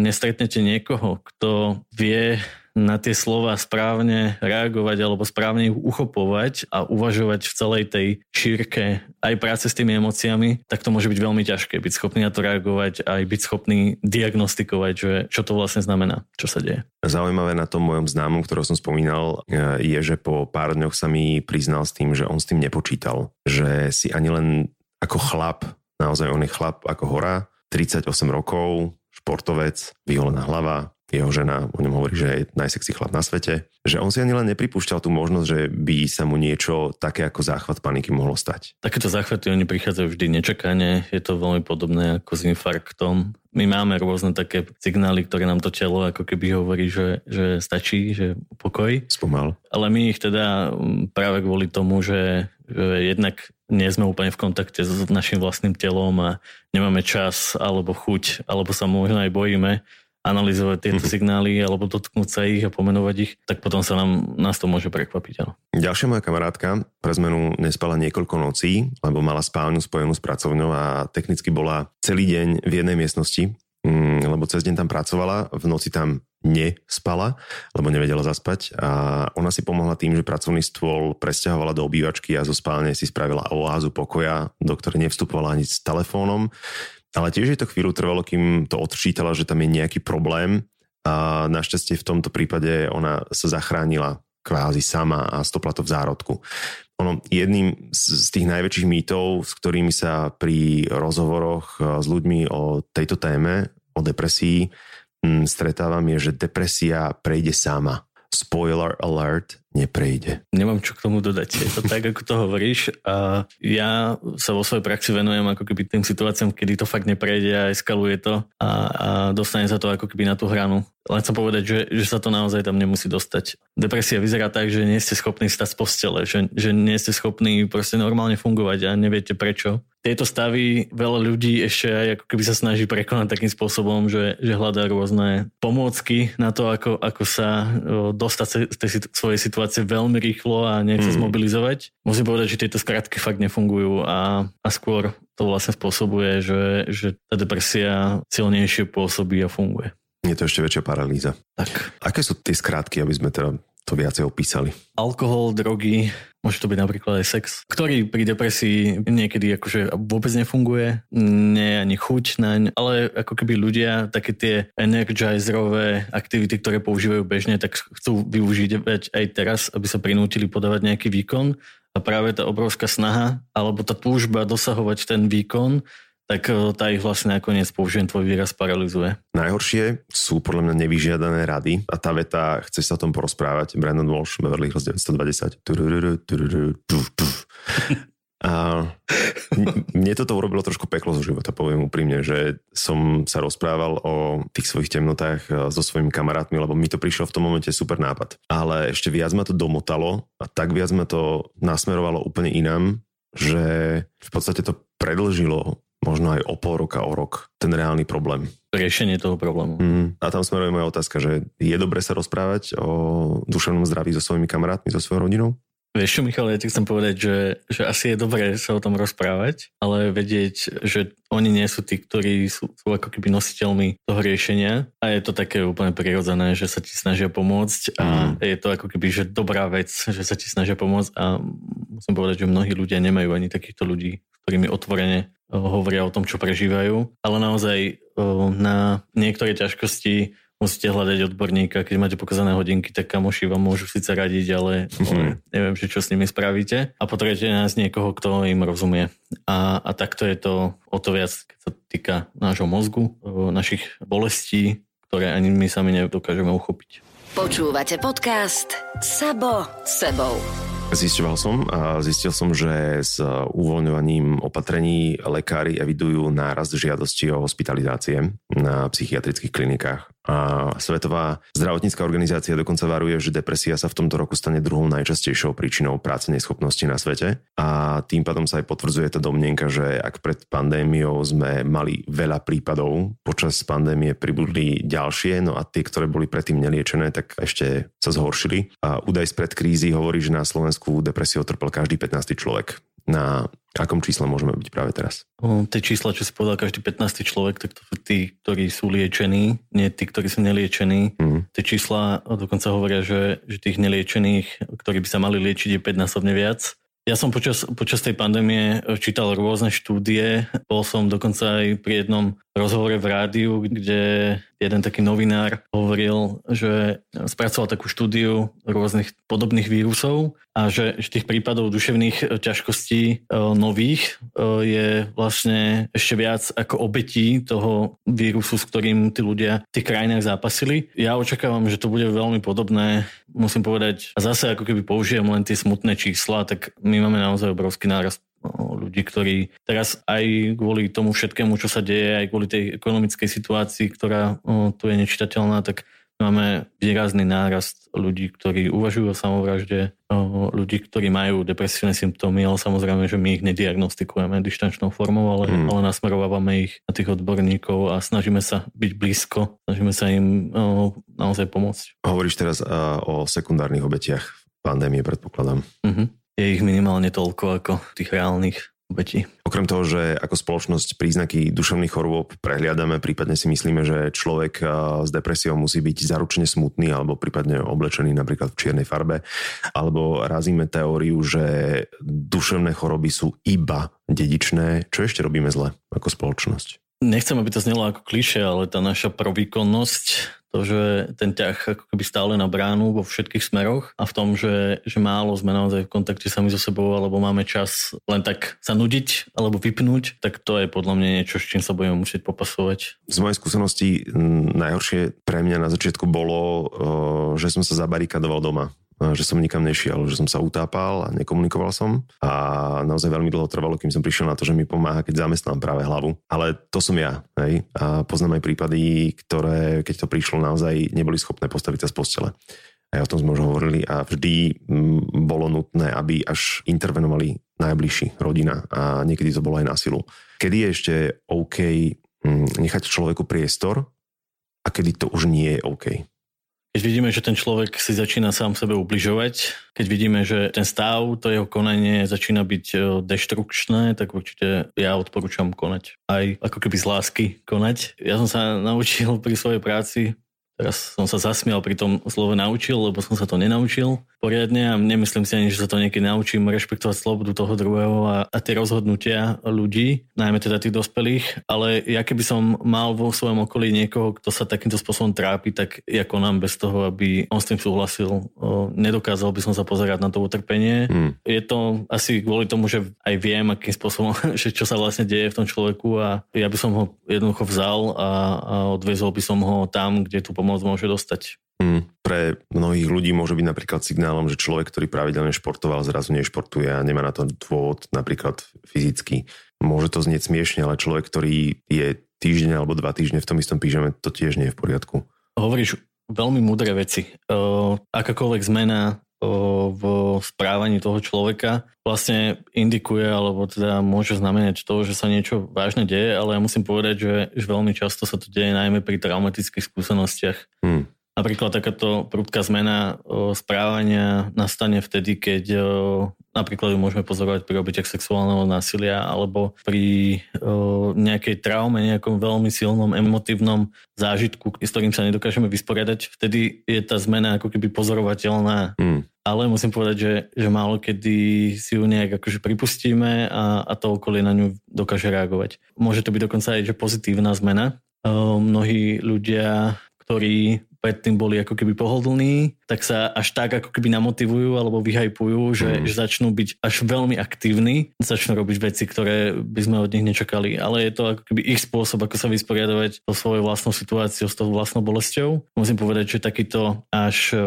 nestretnete niekoho, kto vie na tie slova správne reagovať alebo správne ich uchopovať a uvažovať v celej tej šírke aj práce s tými emóciami, tak to môže byť veľmi ťažké byť schopný na to reagovať aj byť schopný diagnostikovať, že čo to vlastne znamená, čo sa deje. Zaujímavé na tom mojom známom, ktorého som spomínal, je, že po pár dňoch sa mi priznal s tým, že on s tým nepočítal. Že si ani len ako chlap, naozaj on je chlap ako hora, 38 rokov, športovec, vyholená hlava, jeho žena o ňom hovorí, že je najsexy chlap na svete, že on si ani len nepripúšťal tú možnosť, že by sa mu niečo také ako záchvat paniky mohlo stať. Takéto záchvaty oni prichádzajú vždy nečakane, je to veľmi podobné ako s infarktom. My máme rôzne také signály, ktoré nám to telo ako keby hovorí, že, že stačí, že pokoj. Spomal. Ale my ich teda práve kvôli tomu, že, že jednak nie sme úplne v kontakte s našim vlastným telom a nemáme čas alebo chuť, alebo sa možno aj bojíme, analyzovať tieto mm-hmm. signály alebo dotknúť sa ich a pomenovať ich, tak potom sa nám, nás to môže prekvapiť. Áno. Ďalšia moja kamarátka pre zmenu nespala niekoľko nocí, lebo mala spálňu spojenú s pracovňou a technicky bola celý deň v jednej miestnosti, lebo cez deň tam pracovala, v noci tam nespala, lebo nevedela zaspať. A ona si pomohla tým, že pracovný stôl presťahovala do obývačky a zo spálne si spravila oázu pokoja, do ktorej nevstupovala ani s telefónom. Ale tiež je to chvíľu trvalo, kým to odčítala, že tam je nejaký problém. A našťastie v tomto prípade ona sa zachránila kvázi sama a stopla to v zárodku. Ono, jedným z tých najväčších mýtov, s ktorými sa pri rozhovoroch e, s ľuďmi o tejto téme, o depresii, stretávam je, že depresia prejde sama. Spoiler alert, neprejde. Nemám čo k tomu dodať. Je to tak, ako to hovoríš. A ja sa vo svojej praxi venujem ako keby tým situáciám, kedy to fakt neprejde a eskaluje to a, a dostane sa to ako keby na tú hranu. Len chcem povedať, že, že sa to naozaj tam nemusí dostať. Depresia vyzerá tak, že nie ste schopní stať z postele, že, že nie ste schopní proste normálne fungovať a neviete prečo. Tieto stavy veľa ľudí ešte aj ako keby sa snaží prekonať takým spôsobom, že, že hľadá rôzne pomôcky na to, ako, ako sa dostať z tej svojej situácie veľmi rýchlo a nechce mm. zmobilizovať. Musím povedať, že tieto skratky fakt nefungujú a, a skôr to vlastne spôsobuje, že, že tá depresia silnejšie pôsobí a funguje. Je to ešte väčšia paralýza. Tak. Aké sú tie skrátky, aby sme teda to viacej opísali? Alkohol, drogy, môže to byť napríklad aj sex, ktorý pri depresii niekedy akože vôbec nefunguje, nie ani chuť naň, ale ako keby ľudia také tie energizerové aktivity, ktoré používajú bežne, tak chcú využiť aj teraz, aby sa prinútili podávať nejaký výkon a práve tá obrovská snaha alebo tá túžba dosahovať ten výkon tak e, tá ich vlastne nakoniec, použijem tvoj výraz, paralizuje. Najhoršie sú podľa mňa nevyžiadané rady a tá veta, chce sa o tom porozprávať, Brandon Walsh, Beverly Hills 920. A mne toto urobilo trošku peklo zo života, poviem úprimne, že som sa rozprával o tých svojich temnotách e, so svojimi kamarátmi, lebo mi to prišlo v tom momente super nápad. Ale ešte viac ma to domotalo a tak viac ma to nasmerovalo úplne inám, že v podstate to predlžilo možno aj o pol roka, o rok, ten reálny problém. Riešenie toho problému. Mm. A tam smeruje moja otázka, že je dobre sa rozprávať o duševnom zdraví so svojimi kamarátmi, so svojou rodinou? Vieš čo, Michal, ja ti chcem povedať, že, že asi je dobré sa o tom rozprávať, ale vedieť, že oni nie sú tí, ktorí sú, sú ako keby nositeľmi toho riešenia a je to také úplne prirodzené, že sa ti snažia pomôcť a mm. je to ako keby, že dobrá vec, že sa ti snažia pomôcť a musím povedať, že mnohí ľudia nemajú ani takýchto ľudí, ktorými otvorene hovoria o tom, čo prežívajú, ale naozaj na niektoré ťažkosti musíte hľadať odborníka, keď máte pokazané hodinky, tak kamoši vám môžu síce radiť, ale, mm-hmm. neviem, že čo s nimi spravíte. A potrebujete nájsť niekoho, kto im rozumie. A, a takto je to o to viac, keď sa týka nášho mozgu, našich bolestí, ktoré ani my sami nedokážeme uchopiť. Počúvate podcast Sabo sebou. Zisťoval som a zistil som, že s uvoľňovaním opatrení lekári evidujú nárast žiadosti o hospitalizácie na psychiatrických klinikách. A Svetová zdravotnícká organizácia dokonca varuje, že depresia sa v tomto roku stane druhou najčastejšou príčinou práce neschopnosti na svete. A tým pádom sa aj potvrdzuje tá domnenka, že ak pred pandémiou sme mali veľa prípadov, počas pandémie pribudli ďalšie, no a tie, ktoré boli predtým neliečené, tak ešte sa zhoršili. A údaj spred krízy hovorí, že na Slovensku depresiou trpel každý 15. človek na akom čísle môžeme byť práve teraz? O, tie čísla, čo si povedal, každý 15. človek, tak to sú tí, ktorí sú liečení, nie tí, ktorí sú neliečení. Mm. Tie čísla dokonca hovoria, že, že tých neliečených, ktorí by sa mali liečiť, je 5-násobne viac. Ja som počas, počas tej pandémie čítal rôzne štúdie, bol som dokonca aj pri jednom rozhovore v rádiu, kde jeden taký novinár hovoril, že spracoval takú štúdiu rôznych podobných vírusov a že, že tých prípadov duševných ťažkostí e, nových je vlastne ešte viac ako obetí toho vírusu, s ktorým tí ľudia v tých krajinách zápasili. Ja očakávam, že to bude veľmi podobné. Musím povedať, a zase ako keby použijem len tie smutné čísla, tak my máme naozaj obrovský nárast ľudí, ktorí teraz aj kvôli tomu všetkému, čo sa deje, aj kvôli tej ekonomickej situácii, ktorá tu je nečitateľná, tak máme výrazný nárast ľudí, ktorí uvažujú o samovražde, ľudí, ktorí majú depresívne symptómy, ale samozrejme, že my ich nediagnostikujeme dištančnou formou, ale, mm. ale nasmerovávame ich na tých odborníkov a snažíme sa byť blízko, snažíme sa im naozaj pomôcť. Hovoríš teraz o sekundárnych obetiach pandémie, predpokladám. Mm-hmm je ich minimálne toľko ako tých reálnych obetí. Okrem toho, že ako spoločnosť príznaky duševných chorôb prehliadame, prípadne si myslíme, že človek s depresiou musí byť zaručne smutný alebo prípadne oblečený napríklad v čiernej farbe, alebo razíme teóriu, že duševné choroby sú iba dedičné. Čo ešte robíme zle ako spoločnosť? Nechcem, aby to znelo ako kliše, ale tá naša provýkonnosť, to, že ten ťah ako keby stále na bránu vo všetkých smeroch a v tom, že, že málo sme naozaj v kontakte sami so sebou, alebo máme čas len tak sa nudiť alebo vypnúť, tak to je podľa mňa niečo, s čím sa budeme musieť popasovať. Z mojej skúsenosti najhoršie pre mňa na začiatku bolo, že som sa zabarikadoval doma že som nikam nešiel, že som sa utápal a nekomunikoval som a naozaj veľmi dlho trvalo, kým som prišiel na to, že mi pomáha, keď zamestnám práve hlavu. Ale to som ja, hej? A poznám aj prípady, ktoré, keď to prišlo, naozaj neboli schopné postaviť sa z postele. Aj o tom sme už hovorili a vždy bolo nutné, aby až intervenovali najbližší, rodina a niekedy to bolo aj na silu. Kedy je ešte OK nechať človeku priestor a kedy to už nie je OK? Keď vidíme, že ten človek si začína sám sebe ubližovať, keď vidíme, že ten stav, to jeho konanie začína byť e, deštrukčné, tak určite ja odporúčam konať. Aj ako keby z lásky konať. Ja som sa naučil pri svojej práci Teraz som sa zasmial pri tom slove naučil, lebo som sa to nenaučil poriadne a nemyslím si ani, že sa to niekedy naučím rešpektovať slobodu toho druhého a, a tie rozhodnutia ľudí, najmä teda tých dospelých, ale ja keby som mal vo svojom okolí niekoho, kto sa takýmto spôsobom trápi, tak ja konám bez toho, aby on s tým súhlasil. O, nedokázal by som sa pozerať na to utrpenie. Hmm. Je to asi kvôli tomu, že aj viem, akým spôsobom, že čo sa vlastne deje v tom človeku a ja by som ho jednoducho vzal a, a odvezol by som ho tam, kde tu pomoc pomoc môže dostať. Mm, pre mnohých ľudí môže byť napríklad signálom, že človek, ktorý pravidelne športoval, zrazu nešportuje a nemá na to dôvod napríklad fyzicky. Môže to znieť smiešne, ale človek, ktorý je týždeň alebo dva týždne v tom istom pížame, to tiež nie je v poriadku. Hovoríš veľmi múdre veci. Uh, akákoľvek zmena v správaní toho človeka vlastne indikuje alebo teda môže znamenať to, že sa niečo vážne deje, ale ja musím povedať, že, že veľmi často sa to deje najmä pri traumatických skúsenostiach. Hmm. Napríklad takáto prudká zmena správania nastane vtedy, keď napríklad ju môžeme pozorovať pri obetiach sexuálneho násilia alebo pri nejakej traume, nejakom veľmi silnom emotívnom zážitku, s ktorým sa nedokážeme vysporiadať. Vtedy je tá zmena ako keby pozorovateľná. Hmm. Ale musím povedať, že, že málo kedy si ju nejak akože pripustíme a, a to okolie na ňu dokáže reagovať. Môže to byť dokonca aj že pozitívna zmena. Mnohí ľudia, ktorí predtým boli ako keby pohodlní, tak sa až tak ako keby namotivujú alebo vyhajpujú, že, mm. že začnú byť až veľmi aktívni, začnú robiť veci, ktoré by sme od nich nečakali. Ale je to ako keby ich spôsob, ako sa vysporiadovať so svojou vlastnou situáciou, s tou vlastnou bolesťou. Musím povedať, že takýto až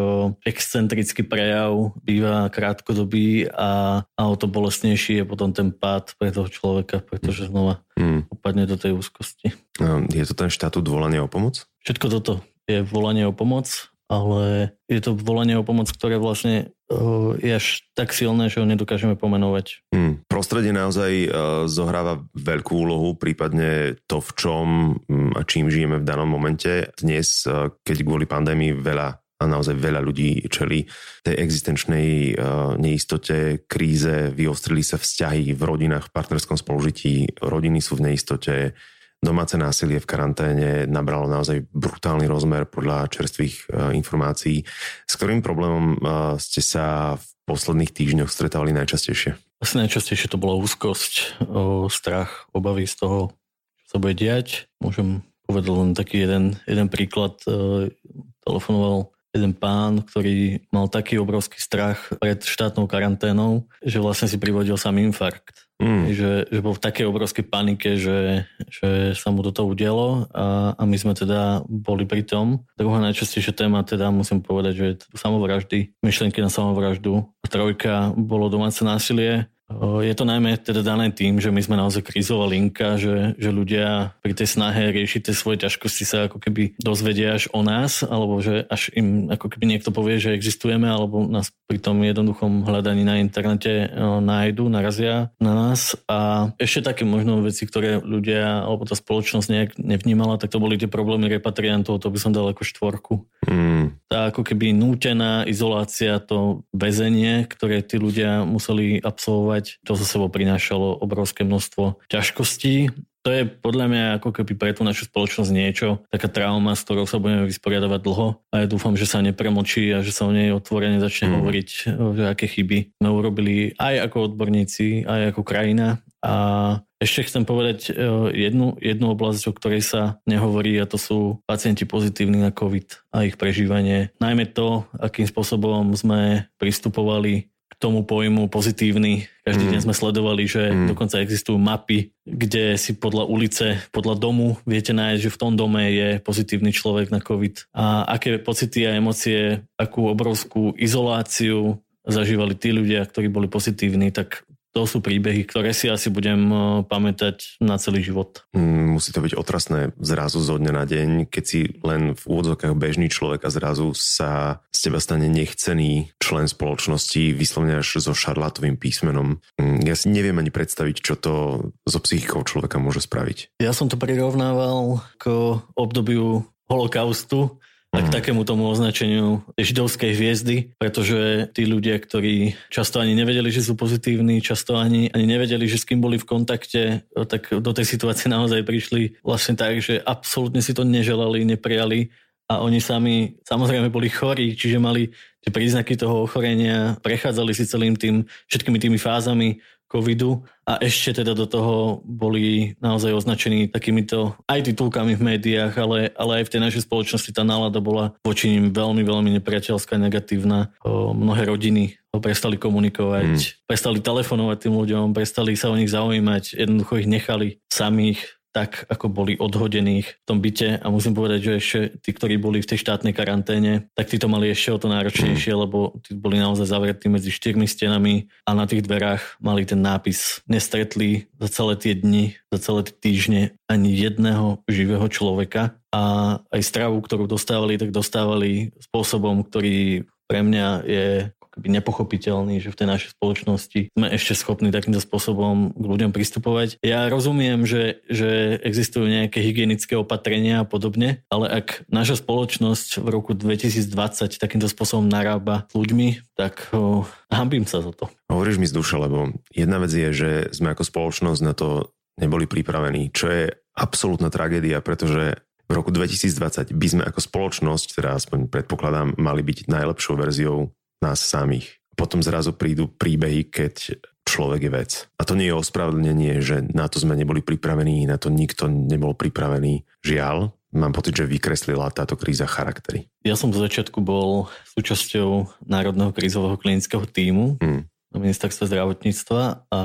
excentrický prejav býva krátkodobý a, a o to bolestnejší je potom ten pád pre toho človeka, pretože znova mm. upadne do tej úzkosti. Je to ten štatút volania o pomoc? Všetko toto je volanie o pomoc, ale je to volanie o pomoc, ktoré vlastne uh, je až tak silné, že ho nedokážeme pomenovať. Hmm. Prostredie naozaj uh, zohráva veľkú úlohu, prípadne to, v čom um, a čím žijeme v danom momente. Dnes, uh, keď kvôli pandémii veľa a naozaj veľa ľudí čeli tej existenčnej neistote, kríze, vyostrili sa vzťahy v rodinách, v partnerskom spolužití, rodiny sú v neistote, domáce násilie v karanténe nabralo naozaj brutálny rozmer podľa čerstvých uh, informácií. S ktorým problémom uh, ste sa v posledných týždňoch stretávali najčastejšie? Asi najčastejšie to bola úzkosť, strach, obavy z toho, čo sa bude diať. Môžem povedať len taký jeden, jeden príklad. telefonoval jeden pán, ktorý mal taký obrovský strach pred štátnou karanténou, že vlastne si privodil sám infarkt. Mm. Že, že bol v takej obrovskej panike, že, že sa mu toto udialo a, a my sme teda boli pri tom. Druhá najčastejšia téma teda musím povedať, že samovraždy, myšlienky na samovraždu. Trojka bolo domáce násilie, je to najmä teda dané tým, že my sme naozaj krízová linka, že, že ľudia pri tej snahe riešiť tie svoje ťažkosti sa ako keby dozvedia až o nás, alebo že až im ako keby niekto povie, že existujeme, alebo nás pri tom jednoduchom hľadaní na internete nájdu, narazia na nás. A ešte také možno veci, ktoré ľudia alebo tá spoločnosť nejak nevnímala, tak to boli tie problémy repatriantov, to by som dal ako štvorku. Mm. Tá ako keby nútená izolácia, to väzenie, ktoré tí ľudia museli absolvovať fungovať. To za sebou prinášalo obrovské množstvo ťažkostí. To je podľa mňa ako keby pre tú našu spoločnosť niečo, taká trauma, s ktorou sa budeme vysporiadavať dlho a ja dúfam, že sa nepremočí a že sa o nej otvorene začne mm. hovoriť, že aké chyby sme urobili aj ako odborníci, aj ako krajina. A ešte chcem povedať e, jednu, jednu oblasť, o ktorej sa nehovorí a to sú pacienti pozitívni na COVID a ich prežívanie. Najmä to, akým spôsobom sme pristupovali tomu pojmu pozitívny. Každý mm. deň sme sledovali, že mm. dokonca existujú mapy, kde si podľa ulice, podľa domu viete nájsť, že v tom dome je pozitívny človek na COVID. A aké pocity a emócie, akú obrovskú izoláciu zažívali tí ľudia, ktorí boli pozitívni, tak to sú príbehy, ktoré si asi budem e, pamätať na celý život. Mm, musí to byť otrasné zrazu zo dňa na deň, keď si len v úvodzokách bežný človek a zrazu sa z teba stane nechcený člen spoločnosti, vyslovne až so šarlátovým písmenom. Mm, ja si neviem ani predstaviť, čo to so psychikou človeka môže spraviť. Ja som to prirovnával k obdobiu holokaustu, k takému tomu označeniu židovskej hviezdy, pretože tí ľudia, ktorí často ani nevedeli, že sú pozitívni, často ani, ani nevedeli, že s kým boli v kontakte, tak do tej situácie naozaj prišli vlastne tak, že absolútne si to neželali, neprijali a oni sami samozrejme boli chorí, čiže mali tie príznaky toho ochorenia, prechádzali si celým tým, všetkými tými fázami covidu a ešte teda do toho boli naozaj označení takýmito aj titulkami v médiách, ale, ale aj v tej našej spoločnosti tá nálada bola voči ním veľmi, veľmi nepriateľská, negatívna. O, mnohé rodiny prestali komunikovať, mm. prestali telefonovať tým ľuďom, prestali sa o nich zaujímať, jednoducho ich nechali samých tak, ako boli odhodení v tom byte a musím povedať, že ešte tí, ktorí boli v tej štátnej karanténe, tak tí to mali ešte o to náročnejšie, mm. lebo tí boli naozaj zavretí medzi štyrmi stenami a na tých dverách mali ten nápis nestretli za celé tie dni, za celé tie týždne ani jedného živého človeka a aj stravu, ktorú dostávali, tak dostávali spôsobom, ktorý pre mňa je akoby nepochopiteľný, že v tej našej spoločnosti sme ešte schopní takýmto spôsobom k ľuďom pristupovať. Ja rozumiem, že, že existujú nejaké hygienické opatrenia a podobne, ale ak naša spoločnosť v roku 2020 takýmto spôsobom narába s ľuďmi, tak oh, hambím sa za to. Hovoríš mi z duše, lebo jedna vec je, že sme ako spoločnosť na to neboli pripravení, čo je absolútna tragédia, pretože v roku 2020 by sme ako spoločnosť, teda aspoň predpokladám, mali byť najlepšou verziou nás samých. Potom zrazu prídu príbehy, keď človek je vec. A to nie je ospravedlnenie, že na to sme neboli pripravení, na to nikto nebol pripravený. Žiaľ, mám pocit, že vykreslila táto kríza charaktery. Ja som zo začiatku bol súčasťou Národného krízového klinického týmu hmm. Na ministerstve zdravotníctva a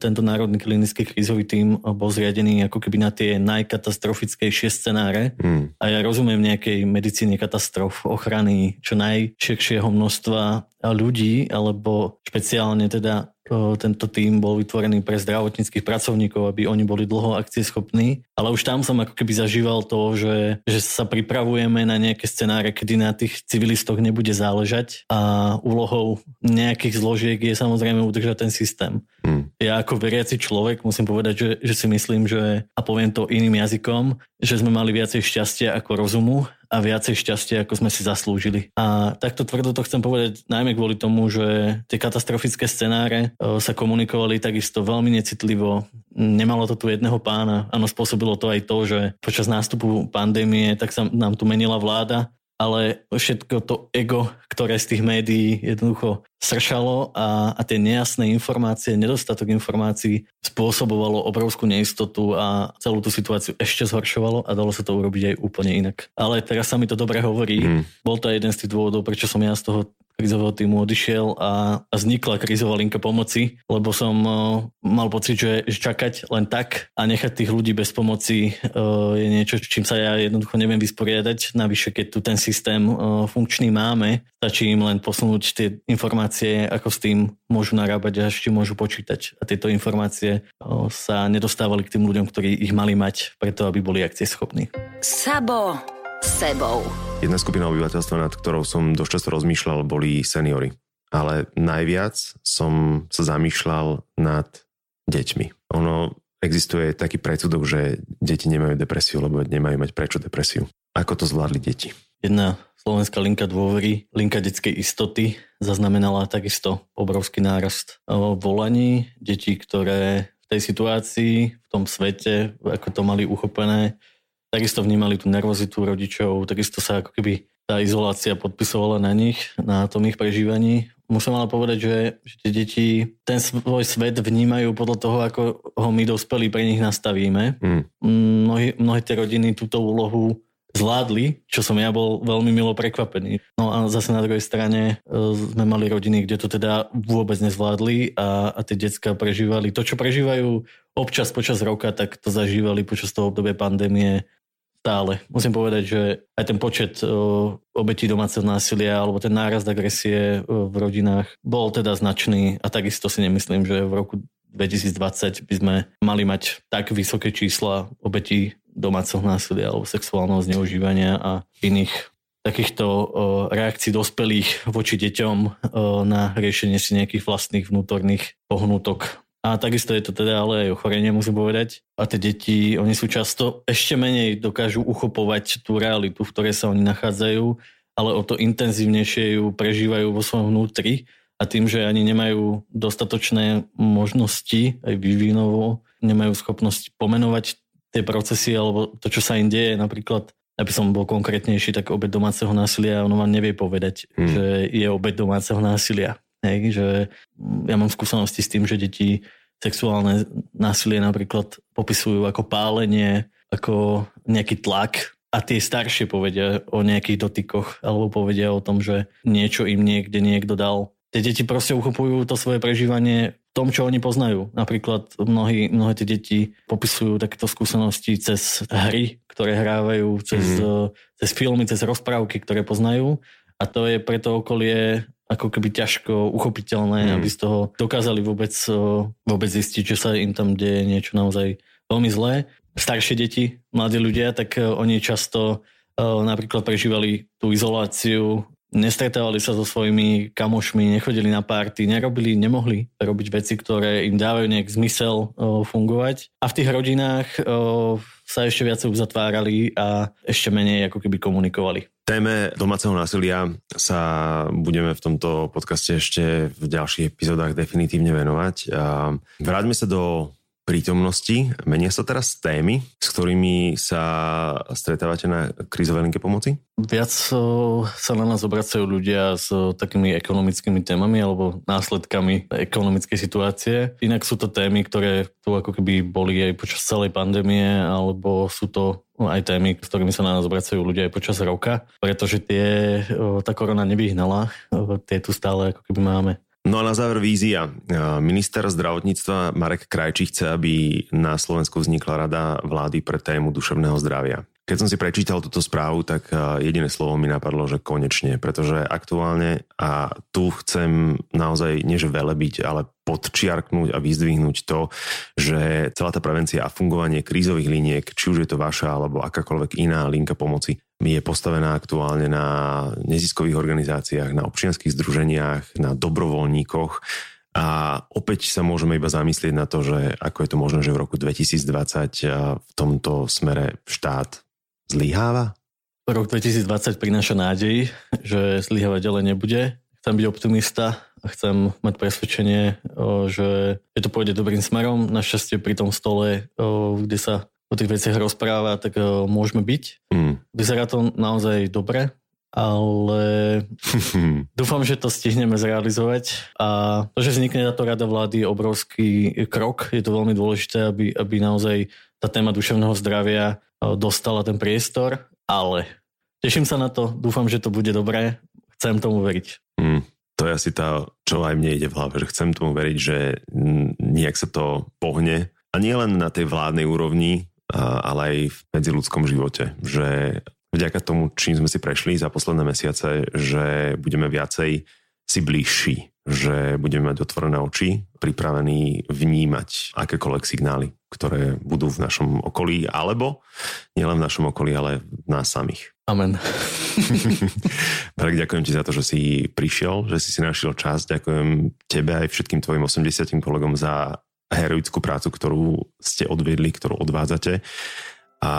tento Národný klinický krízový tím bol zriadený ako keby na tie najkatastrofickejšie scenáre. Mm. A ja rozumiem nejakej medicíne katastrof, ochrany čo najširšieho množstva ľudí, alebo špeciálne teda tento tým bol vytvorený pre zdravotníckých pracovníkov, aby oni boli dlho akcieschopní. Ale už tam som ako keby zažíval to, že, že sa pripravujeme na nejaké scenáre, kedy na tých civilistoch nebude záležať a úlohou nejakých zložiek je samozrejme udržať ten systém. Hmm. Ja ako veriaci človek musím povedať, že, že si myslím, že, a poviem to iným jazykom, že sme mali viacej šťastia ako rozumu a viacej šťastia, ako sme si zaslúžili. A takto tvrdo to chcem povedať najmä kvôli tomu, že tie katastrofické scenáre e, sa komunikovali takisto veľmi necitlivo. Nemalo to tu jedného pána. Áno, spôsobilo to aj to, že počas nástupu pandémie tak sa nám tu menila vláda ale všetko to ego, ktoré z tých médií jednoducho sršalo a, a tie nejasné informácie, nedostatok informácií spôsobovalo obrovskú neistotu a celú tú situáciu ešte zhoršovalo a dalo sa to urobiť aj úplne inak. Ale teraz sa mi to dobre hovorí. Mm. Bol to jeden z tých dôvodov, prečo som ja z toho krizového týmu odišiel a, vznikla krizová linka pomoci, lebo som uh, mal pocit, že, čakať len tak a nechať tých ľudí bez pomoci uh, je niečo, čím sa ja jednoducho neviem vysporiadať. Navyše, keď tu ten systém uh, funkčný máme, stačí im len posunúť tie informácie, ako s tým môžu narábať a ešte môžu počítať. A tieto informácie sa nedostávali k tým ľuďom, ktorí ich mali mať, preto aby boli akcieschopní. Sabo sebou. Jedna skupina obyvateľstva, nad ktorou som dosť často rozmýšľal, boli seniory. Ale najviac som sa zamýšľal nad deťmi. Ono existuje taký predsudok, že deti nemajú depresiu, lebo nemajú mať prečo depresiu. Ako to zvládli deti? Jedna slovenská linka dôvery, linka detskej istoty, zaznamenala takisto obrovský nárast volaní detí, ktoré v tej situácii, v tom svete, ako to mali uchopené, takisto vnímali tú nervozitu rodičov, takisto sa ako keby tá izolácia podpisovala na nich, na tom ich prežívaní. Musím ale povedať, že, že tie deti ten svoj svet vnímajú podľa toho, ako ho my dospelí pre nich nastavíme. Mm. Mnohí, mnohé tie rodiny túto úlohu zvládli, čo som ja bol veľmi milo prekvapený. No a zase na druhej strane e, sme mali rodiny, kde to teda vôbec nezvládli a, a tie decka prežívali to, čo prežívajú občas počas roka, tak to zažívali počas toho obdobia pandémie stále. Musím povedať, že aj ten počet uh, obetí domáceho násilia alebo ten nárast agresie uh, v rodinách bol teda značný a takisto si nemyslím, že v roku 2020 by sme mali mať tak vysoké čísla obetí domáceho násilia alebo sexuálneho zneužívania a iných takýchto uh, reakcií dospelých voči deťom na riešenie si nejakých vlastných vnútorných pohnutok. A takisto je to teda ale aj ochorenie, musím povedať. A tie deti, oni sú často ešte menej dokážu uchopovať tú realitu, v ktorej sa oni nachádzajú, ale o to intenzívnejšie ju prežívajú vo svojom vnútri a tým, že ani nemajú dostatočné možnosti, aj vývinovo, nemajú schopnosť pomenovať tie procesy alebo to, čo sa im deje, napríklad aby som bol konkrétnejší, tak obed domáceho násilia, ono vám nevie povedať, hmm. že je obed domáceho násilia. Hej, že ja mám skúsenosti s tým, že deti sexuálne násilie napríklad popisujú ako pálenie, ako nejaký tlak a tie staršie povedia o nejakých dotykoch alebo povedia o tom, že niečo im niekde niekto dal. Tie deti proste uchopujú to svoje prežívanie v tom, čo oni poznajú. Napríklad mnohí, mnohé tie deti popisujú takéto skúsenosti cez hry, ktoré hrávajú, cez, mm-hmm. cez filmy, cez rozprávky, ktoré poznajú. A to je preto okolie ako keby ťažko uchopiteľné, mm. aby z toho dokázali vôbec, vôbec zistiť, že sa im tam deje niečo naozaj veľmi zlé. Staršie deti, mladí ľudia, tak oni často napríklad prežívali tú izoláciu, nestretávali sa so svojimi kamošmi, nechodili na párty, nerobili, nemohli robiť veci, ktoré im dávajú nejak zmysel fungovať. A v tých rodinách sa ešte viacej uzatvárali a ešte menej ako keby komunikovali. Téme domáceho násilia sa budeme v tomto podcaste ešte v ďalších epizódach definitívne venovať. Vráťme sa do prítomnosti. Menia sa teraz témy, s ktorými sa stretávate na krízovej linke pomoci? Viac sa na nás obracajú ľudia s takými ekonomickými témami alebo následkami ekonomickej situácie. Inak sú to témy, ktoré tu ako keby boli aj počas celej pandémie alebo sú to aj témy, s ktorými sa na nás obracajú ľudia aj počas roka, pretože tie, tá korona nevyhnala, tie tu stále ako keby máme. No a na záver vízia. Minister zdravotníctva Marek Krajčí chce, aby na Slovensku vznikla rada vlády pre tému duševného zdravia. Keď som si prečítal túto správu, tak jediné slovo mi napadlo, že konečne, pretože aktuálne a tu chcem naozaj nie že byť, ale podčiarknúť a vyzdvihnúť to, že celá tá prevencia a fungovanie krízových liniek, či už je to vaša alebo akákoľvek iná linka pomoci, je postavená aktuálne na neziskových organizáciách, na občianských združeniach, na dobrovoľníkoch, a opäť sa môžeme iba zamyslieť na to, že ako je to možné, že v roku 2020 v tomto smere štát zlyháva? Rok 2020 prináša nádej, že zlyhávať ďalej nebude. Chcem byť optimista a chcem mať presvedčenie, že, to pôjde dobrým smerom. Našťastie pri tom stole, kde sa o tých veciach rozpráva, tak môžeme byť. Mm. Vyzerá to naozaj dobre ale dúfam, že to stihneme zrealizovať a to, že vznikne táto rada vlády je obrovský krok, je to veľmi dôležité, aby, aby naozaj tá téma duševného zdravia dostala ten priestor, ale teším sa na to, dúfam, že to bude dobré, chcem tomu veriť. Mm, to je asi tá, čo aj mne ide v hlave, že chcem tomu veriť, že nejak sa to pohne a nie len na tej vládnej úrovni, ale aj v medziludskom živote, že vďaka tomu, čím sme si prešli za posledné mesiace, že budeme viacej si bližší, že budeme mať otvorené oči, pripravení vnímať akékoľvek signály, ktoré budú v našom okolí, alebo nielen v našom okolí, ale v nás samých. Amen. tak ďakujem ti za to, že si prišiel, že si si našiel čas. Ďakujem tebe aj všetkým tvojim 80 kolegom za heroickú prácu, ktorú ste odvedli, ktorú odvádzate a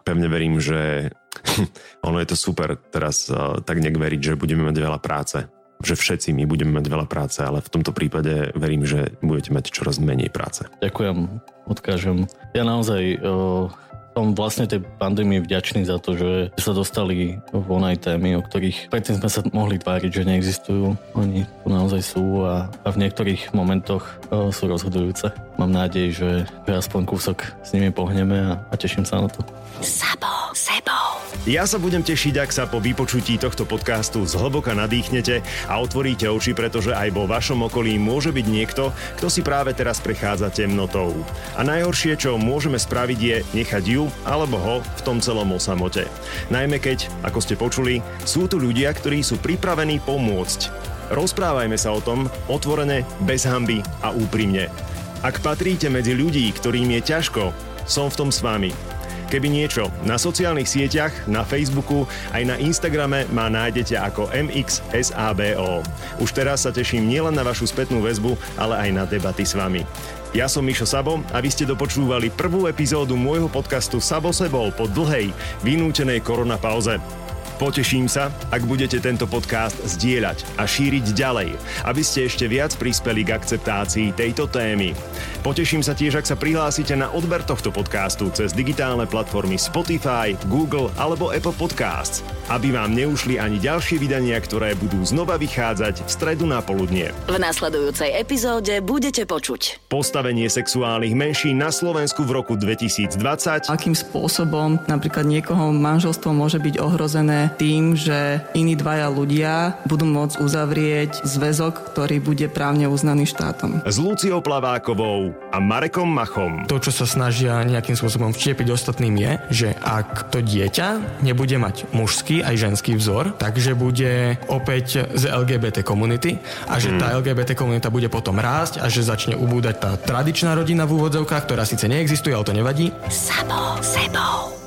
pevne verím, že ono je to super teraz uh, tak nejak veriť, že budeme mať veľa práce. Že všetci my budeme mať veľa práce, ale v tomto prípade verím, že budete mať čoraz menej práce. Ďakujem, odkážem. Ja naozaj uh, som vlastne tej pandémii vďačný za to, že sa dostali von aj témy, o ktorých predtým sme sa mohli tváriť, že neexistujú. Oni tu naozaj sú a, a v niektorých momentoch o, sú rozhodujúce. Mám nádej, že, že aspoň kúsok s nimi pohneme a, a teším sa na to. Sabo, sebou. Ja sa budem tešiť, ak sa po vypočutí tohto podcastu zhlboka nadýchnete a otvoríte oči, pretože aj vo vašom okolí môže byť niekto, kto si práve teraz prechádza temnotou. A najhoršie, čo môžeme spraviť je nechať ju alebo ho v tom celom osamote. Najmä keď, ako ste počuli, sú tu ľudia, ktorí sú pripravení pomôcť. Rozprávajme sa o tom otvorene, bez hamby a úprimne. Ak patríte medzi ľudí, ktorým je ťažko, som v tom s vami. Keby niečo, na sociálnych sieťach, na Facebooku, aj na Instagrame ma nájdete ako MXSABO. Už teraz sa teším nielen na vašu spätnú väzbu, ale aj na debaty s vami. Ja som Mišo Sabo a vy ste dopočúvali prvú epizódu môjho podcastu Sabo sebou po dlhej, vynútenej koronapauze. Poteším sa, ak budete tento podcast zdieľať a šíriť ďalej, aby ste ešte viac prispeli k akceptácii tejto témy. Poteším sa tiež, ak sa prihlásite na odber tohto podcastu cez digitálne platformy Spotify, Google alebo Apple Podcasts, aby vám neušli ani ďalšie vydania, ktoré budú znova vychádzať v stredu na poludnie. V nasledujúcej epizóde budete počuť postavenie sexuálnych menšín na Slovensku v roku 2020, akým spôsobom napríklad niekoho manželstvo môže byť ohrozené tým, že iní dvaja ľudia budú môcť uzavrieť zväzok, ktorý bude právne uznaný štátom. S Luciou Plavákovou a Marekom Machom. To, čo sa snažia nejakým spôsobom vštiepiť ostatným je, že ak to dieťa nebude mať mužský aj ženský vzor, takže bude opäť z LGBT komunity a že hmm. tá LGBT komunita bude potom rásť a že začne ubúdať tá tradičná rodina v úvodzovkách, ktorá síce neexistuje, ale to nevadí. Sabo sebou.